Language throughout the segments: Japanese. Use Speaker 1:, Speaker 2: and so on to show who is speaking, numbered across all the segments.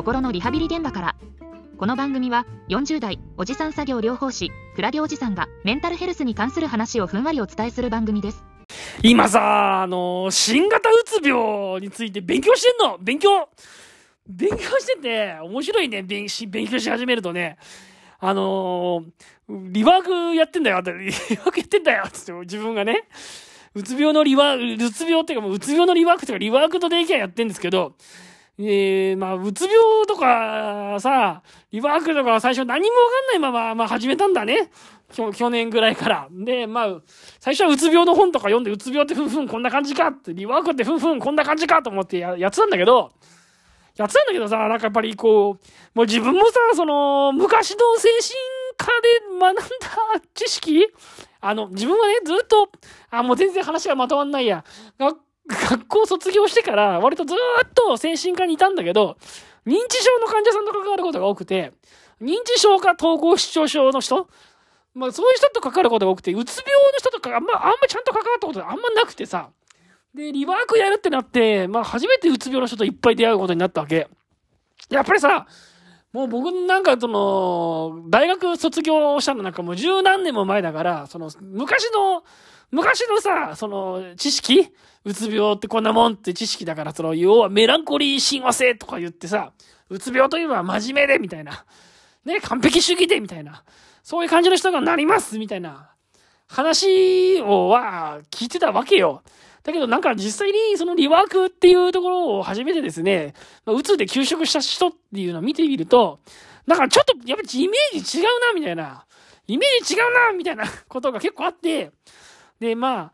Speaker 1: 心のリハビリ現場から。この番組は40代おじさん作業療法士クラゲおじさんがメンタルヘルスに関する話をふんわりお伝えする番組です。
Speaker 2: 今さ、あのー新型うつ病について勉強してんの。勉強勉強してて、面白いね、勉強し始めるとね。あのーリワークやってんだよ、って リワークやってんだよ、つって自分がね。うつ病のリワーク、うつ病っていうかもううつ病のリワークとかリワークとデイケアやってんですけど、えー、まあ、うつ病とかさ、リワークとかは最初何もわかんないまま、まあ始めたんだね。去年ぐらいから。で、まあ、最初はうつ病の本とか読んで、うつ病ってふんふんこんな感じかって、リワークってふんふんこんな感じかと思ってややってたんだけど、やってたんだけどさ、なんかやっぱりこう、もう自分もさ、その、昔の精神科で学んだ知識あの、自分はね、ずっと、あ、もう全然話がまとまんないや。が学校卒業してから、割とずっと精神科にいたんだけど、認知症の患者さんと関わることが多くて、認知症か統合失調症の人？まあそういう人と関わることが多くて、うつ病の人とかあんま、あんまちゃんと関わったことがあんまなくてさ。で、リワークやるってなって、まあ初めてうつ病の人といっぱい出会うことになったわけ。やっぱりさ、もう僕なんかその、大学卒業したのなんかもう十何年も前だから、その、昔の、昔のさ、その、知識？うつ病ってこんなもんって知識だから、その、要はメランコリー親和性とか言ってさ、うつ病といえば真面目で、みたいな。ね、完璧主義で、みたいな。そういう感じの人がなります、みたいな話をは聞いてたわけよ。だけどなんか実際にそのリワークっていうところを初めてですね、まあ、うつで休職した人っていうのを見てみると、なんかちょっとやっぱりイメージ違うな、みたいな。イメージ違うな、みたいなことが結構あって、で、まあ、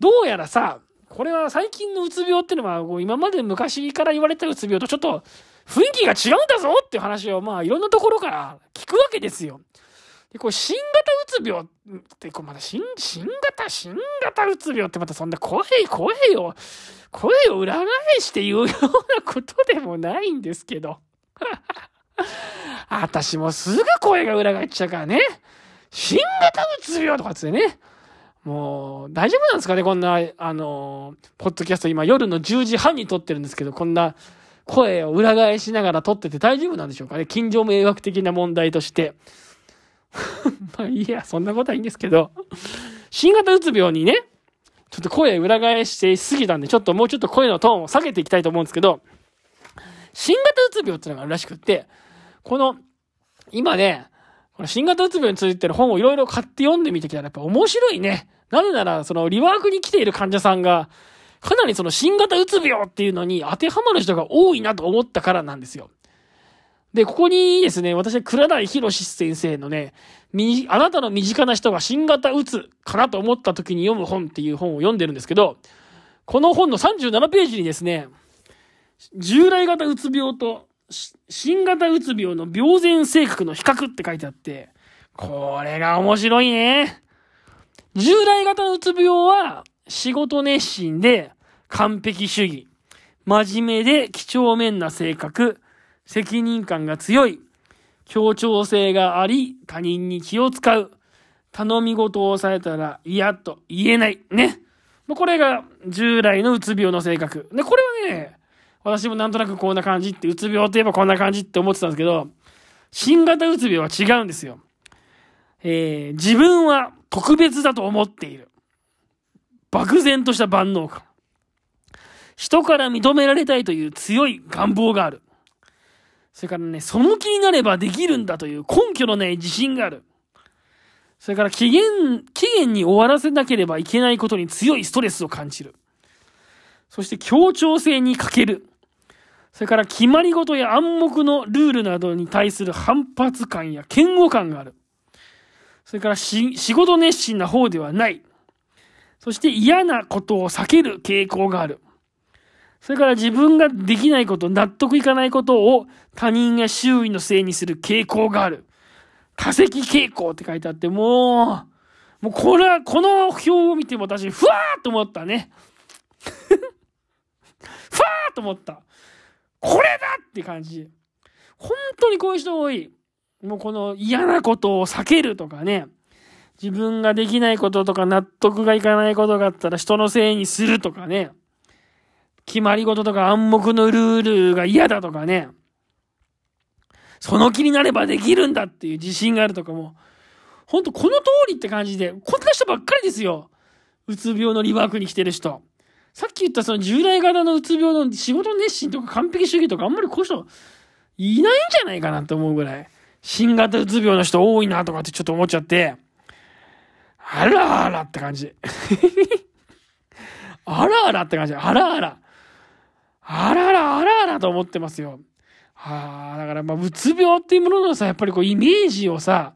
Speaker 2: どうやらさ、これは最近のうつ病っていうのは、こう今まで昔から言われたうつ病とちょっと雰囲気が違うんだぞっていう話を、まあいろんなところから聞くわけですよ。で、これ新型うつ病って、こうまだ新、新型、新型うつ病ってまたそんな声、声を、声を裏返して言うようなことでもないんですけど。私もすぐ声が裏返っちゃうからね。新型うつ病とかつってね。もう、大丈夫なんですかねこんな、あの、ポッドキャスト今夜の10時半に撮ってるんですけど、こんな声を裏返しながら撮ってて大丈夫なんでしょうかね近所迷惑的な問題として。まあいいや、そんなことはいいんですけど、新型うつ病にね、ちょっと声裏返してすぎたんで、ちょっともうちょっと声のトーンを下げていきたいと思うんですけど、新型うつ病ってのがあるらしくって、この、今ね、この新型うつ病についてる本をいろいろ買って読んでみてきたらやっぱ面白いね。なぜなら、そのリワークに来ている患者さんが、かなりその新型うつ病っていうのに当てはまる人が多いなと思ったからなんですよ。で、ここにですね、私は倉台博先生のね、あなたの身近な人が新型うつかなと思った時に読む本っていう本を読んでるんですけど、この本の37ページにですね、従来型うつ病と新型うつ病の病前性格の比較って書いてあって、これが面白いね。従来型のうつ病は仕事熱心で完璧主義、真面目で几帳面な性格、責任感が強い、協調性があり、他人に気を使う、頼み事をされたら嫌と言えない。ね。これが従来のうつ病の性格。で、これはね、私もなんとなくこんな感じって、うつ病といえばこんな感じって思ってたんですけど、新型うつ病は違うんですよ。えー、自分は特別だと思っている。漠然とした万能感。人から認められたいという強い願望がある。それからね、その気になればできるんだという根拠のない自信がある。それから期限、期限に終わらせなければいけないことに強いストレスを感じる。そして協調性に欠ける。それから決まり事や暗黙のルールなどに対する反発感や嫌悪感がある。それから仕事熱心な方ではない。そして嫌なことを避ける傾向がある。それから自分ができないこと、納得いかないことを他人や周囲のせいにする傾向がある。多席傾向って書いてあって、もう、もうこれは、この表を見ても私、ふわーっと思ったね。ふわーっと思った。これだって感じ。本当にこういう人多い。もうこの嫌なことを避けるとかね。自分ができないこととか納得がいかないことがあったら人のせいにするとかね。決まり事とか暗黙のルールが嫌だとかね。その気になればできるんだっていう自信があるとかも、ほんとこの通りって感じで、こんな人ばっかりですよ。うつ病のリワークに来てる人。さっき言ったその従来型のうつ病の仕事熱心とか完璧主義とかあんまりこういう人いないんじゃないかなと思うぐらい。新型うつ病の人多いなとかってちょっと思っちゃって、あらあらって感じ。あらあらって感じ。あらあら。あらあら、あらあらと思ってますよ。はあ、だからまあ、うつ病っていうもののさ、やっぱりこうイメージをさ、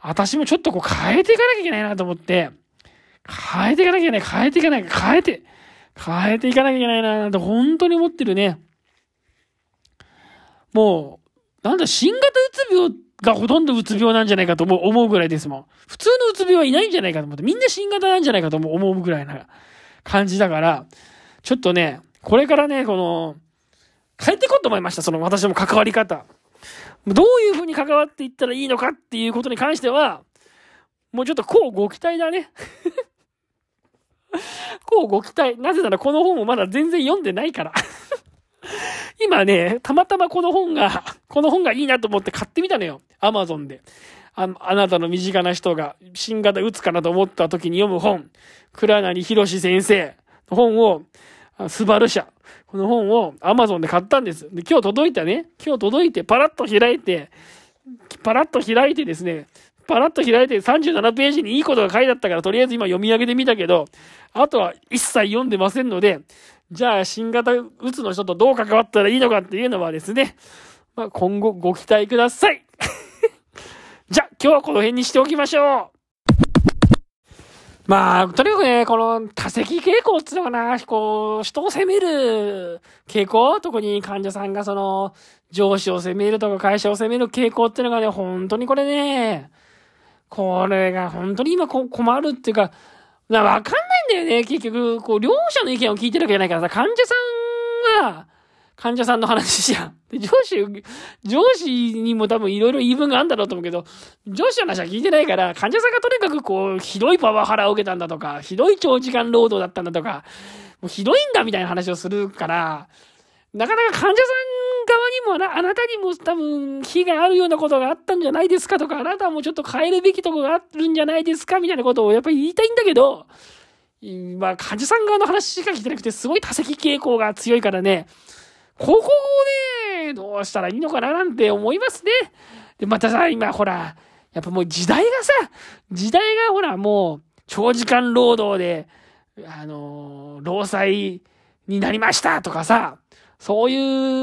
Speaker 2: 私もちょっとこう変えていかなきゃいけないなと思って、変えていかなきゃいけない、変えていかなきゃ、変えて、変えていかなきゃいけないなって本当に思ってるね。もう、なんだ、新型うつ病がほとんどうつ病なんじゃないかと思うぐらいですもん。普通のうつ病はいないんじゃないかと思って、みんな新型なんじゃないかと思うぐらいな感じだから、ちょっとね、これからね、この、変えていこうと思いました。その私の関わり方。どういう風に関わっていったらいいのかっていうことに関しては、もうちょっとこうご期待だね。こうご期待。なぜならこの本をまだ全然読んでないから。今ね、たまたまこの本が、この本がいいなと思って買ってみたのよ。アマゾンで。ああなたの身近な人が新型打つかなと思った時に読む本。倉成博先生の本を、スバル社。この本を Amazon で買ったんです。で、今日届いたね。今日届いて、パラッと開いて、パラッと開いてですね、パラッと開いて37ページにいいことが書いてあったから、とりあえず今読み上げてみたけど、あとは一切読んでませんので、じゃあ新型うつの人とどう関わったらいいのかっていうのはですね、まあ、今後ご期待ください。じゃあ今日はこの辺にしておきましょう。まあ、とにかくね、この多席傾向っていうのかな、こう、人を責める傾向？特に患者さんがその、上司を責めるとか会社を責める傾向っていうのがね、本当にこれね、これが本当に今こ困るっていうか、わかんないんだよね、結局、こう、両者の意見を聞いてるわけじゃないからさ、患者さんが、患者さんの話じゃん。で、上司、上司にも多分いろいろ言い分があるんだろうと思うけど、上司の話は聞いてないから、患者さんがとにかくこう、ひどいパワハラを受けたんだとか、ひどい長時間労働だったんだとか、もうひどいんだみたいな話をするから、なかなか患者さんにもなあなたにも多分非があるようなことがあったんじゃないですかとか、あなたもちょっと変えるべきとこがあるんじゃないですかみたいなことをやっぱり言いたいんだけど、まあ患者さん側の話しか聞いてなくて、すごい多席傾向が強いからね、ここをね、どうしたらいいのかななんて思いますね。で、またさ、今ほら、やっぱもう時代がさ、時代がほらもう長時間労働で、あのー、労災になりましたとかさ、そうい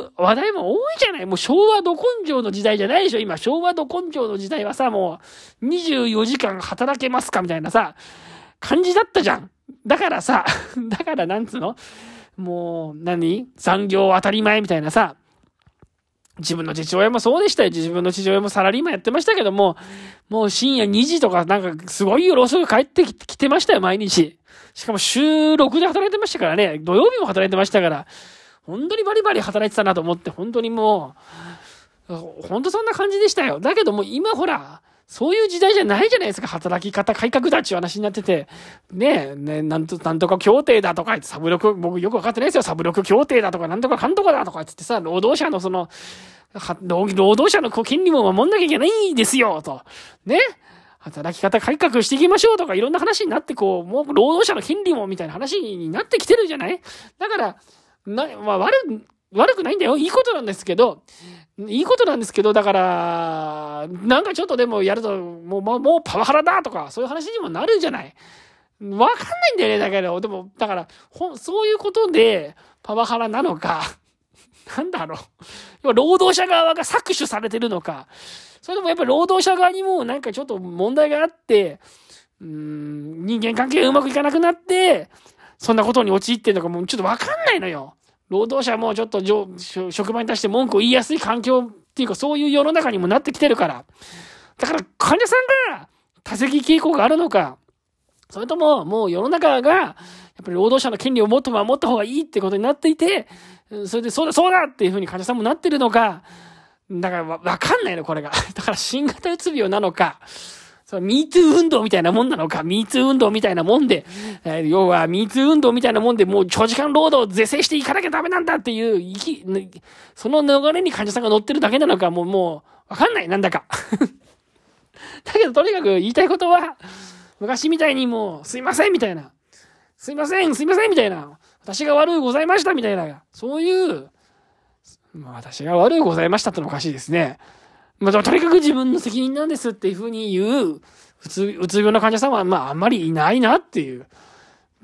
Speaker 2: う話題も多いじゃないもう昭和ど根性の時代じゃないでしょ今、昭和ど根性の時代はさ、もう24時間働けますかみたいなさ、感じだったじゃん。だからさ、だからなんつうの？もう何、残業当たり前みたいなさ、自分の父親もそうでしたよ。自分の父親もサラリーマンやってましたけども、もう深夜2時とかなんかすごい夜遅く帰ってきてましたよ、毎日。しかも週6で働いてましたからね。土曜日も働いてましたから。本当にバリバリ働いてたなと思って、本当にもう、本当そんな感じでしたよ。だけども今ほら、そういう時代じゃないじゃないですか。働き方改革だっていう話になってて。ねえ、ねなんと、なんとか協定だとか言って、サブ力、僕よくわかってないですよ。サブ力協定だとか、なんとかかんとかだとか言ってさ、労働者のその、労働者の権利も守んなきゃいけないんですよ、と。ね働き方改革していきましょうとか、いろんな話になって、こう、もう労働者の権利もみたいな話になってきてるじゃない？だから、な、まあ、悪、悪くないんだよ。いいことなんですけど、いいことなんですけど、だから、なんかちょっとでもやると、もう、もう、パワハラだとか、そういう話にもなるじゃない。わかんないんだよね、だけど、でも、だから、ほ、そういうことで、パワハラなのか、なんだろう。労働者側が搾取されてるのか、それでもやっぱり労働者側にもなんかちょっと問題があって、うん、人間関係がうまくいかなくなって、そんなことに陥ってんのかもうちょっとわかんないのよ。労働者もちょっと職場に対して文句を言いやすい環境っていうかそういう世の中にもなってきてるから。だから患者さんが多席傾向があるのか、それとももう世の中がやっぱり労働者の権利をもっと守った方がいいってことになっていて、それでそうだそうだっていうふうに患者さんもなってるのか、だからわかんないの、これが。だから新型うつ病なのか、その MeToo 運動みたいなもんなのか、MeToo 運動みたいなもんで、えー、要は MeToo 運動みたいなもんで、もう長時間労働を是正していかなきゃダメなんだっていう、きその流れに患者さんが乗ってるだけなのか、もう、もう、わかんない、なんだか。だけど、とにかく言いたいことは、昔みたいにもう、すいませんみたいな。すいません、すいませんみたいな。私が悪うございましたみたいな。そういう、まあ、私が悪うございましたってのおかしいですね。まあ、とにかく自分の責任なんですっていうふうに言う、うつ、うつ病の患者さんは、まあ、あんまりいないなっていう。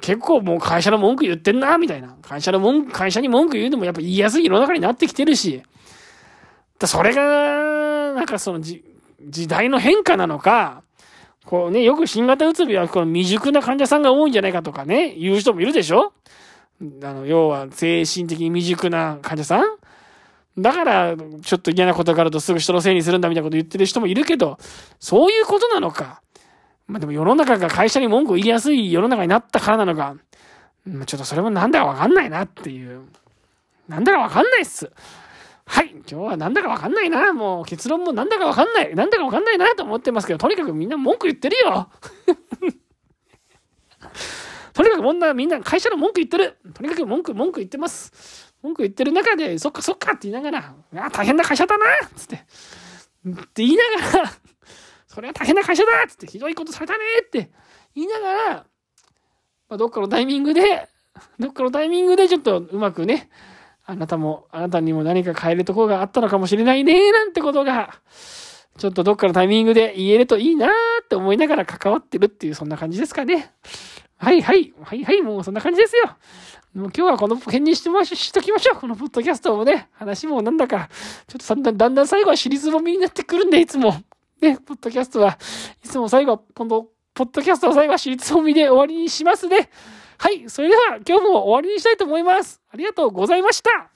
Speaker 2: 結構もう会社の文句言ってんな、みたいな。会社の文句、会社に文句言うのもやっぱ言いやすい世の中になってきてるし。だそれが、なんかそのじ、時代の変化なのか、こうね、よく新型うつ病はこの未熟な患者さんが多いんじゃないかとかね、言う人もいるでしょ？あの、要は精神的に未熟な患者さん？だから、ちょっと嫌なことがあるとすぐ人のせいにするんだみたいなこと言ってる人もいるけど、そういうことなのか。まあでも世の中が会社に文句を言いやすい世の中になったからなのか。まあ、ちょっとそれもなんだかわかんないなっていう。なんだかわかんないっす。はい。今日はなんだかわかんないな。もう結論もなんだかわかんない。なんだかわかんないなと思ってますけど、とにかくみんな文句言ってるよ。とにかくみんな、みんな会社の文句言ってる。とにかく文句、文句言ってます。文句言ってる中で、そっかそっかって言いながら、あ大変な会社だなつって、って言いながら、それは大変な会社だつって、ひどいことされたねって言いながら、まあ、どっかのタイミングで、どっかのタイミングでちょっとうまくね、あなたも、あなたにも何か変えるところがあったのかもしれないね、なんてことが、ちょっとどっかのタイミングで言えるといいなって思いながら関わってるっていう、そんな感じですかね。はいはい、はいはい、もうそんな感じですよ。もう今日はこの辺にしてまし、しときましょう。このポッドキャストもね、話もなんだか、ちょっとだんだん、だんだん最後は尻つぼみになってくるんで、いつも。ね、ポッドキャストは、いつも最後は、今度、ポッドキャストは最後は尻つぼみで終わりにしますね。はい、それでは今日も終わりにしたいと思います。ありがとうございました。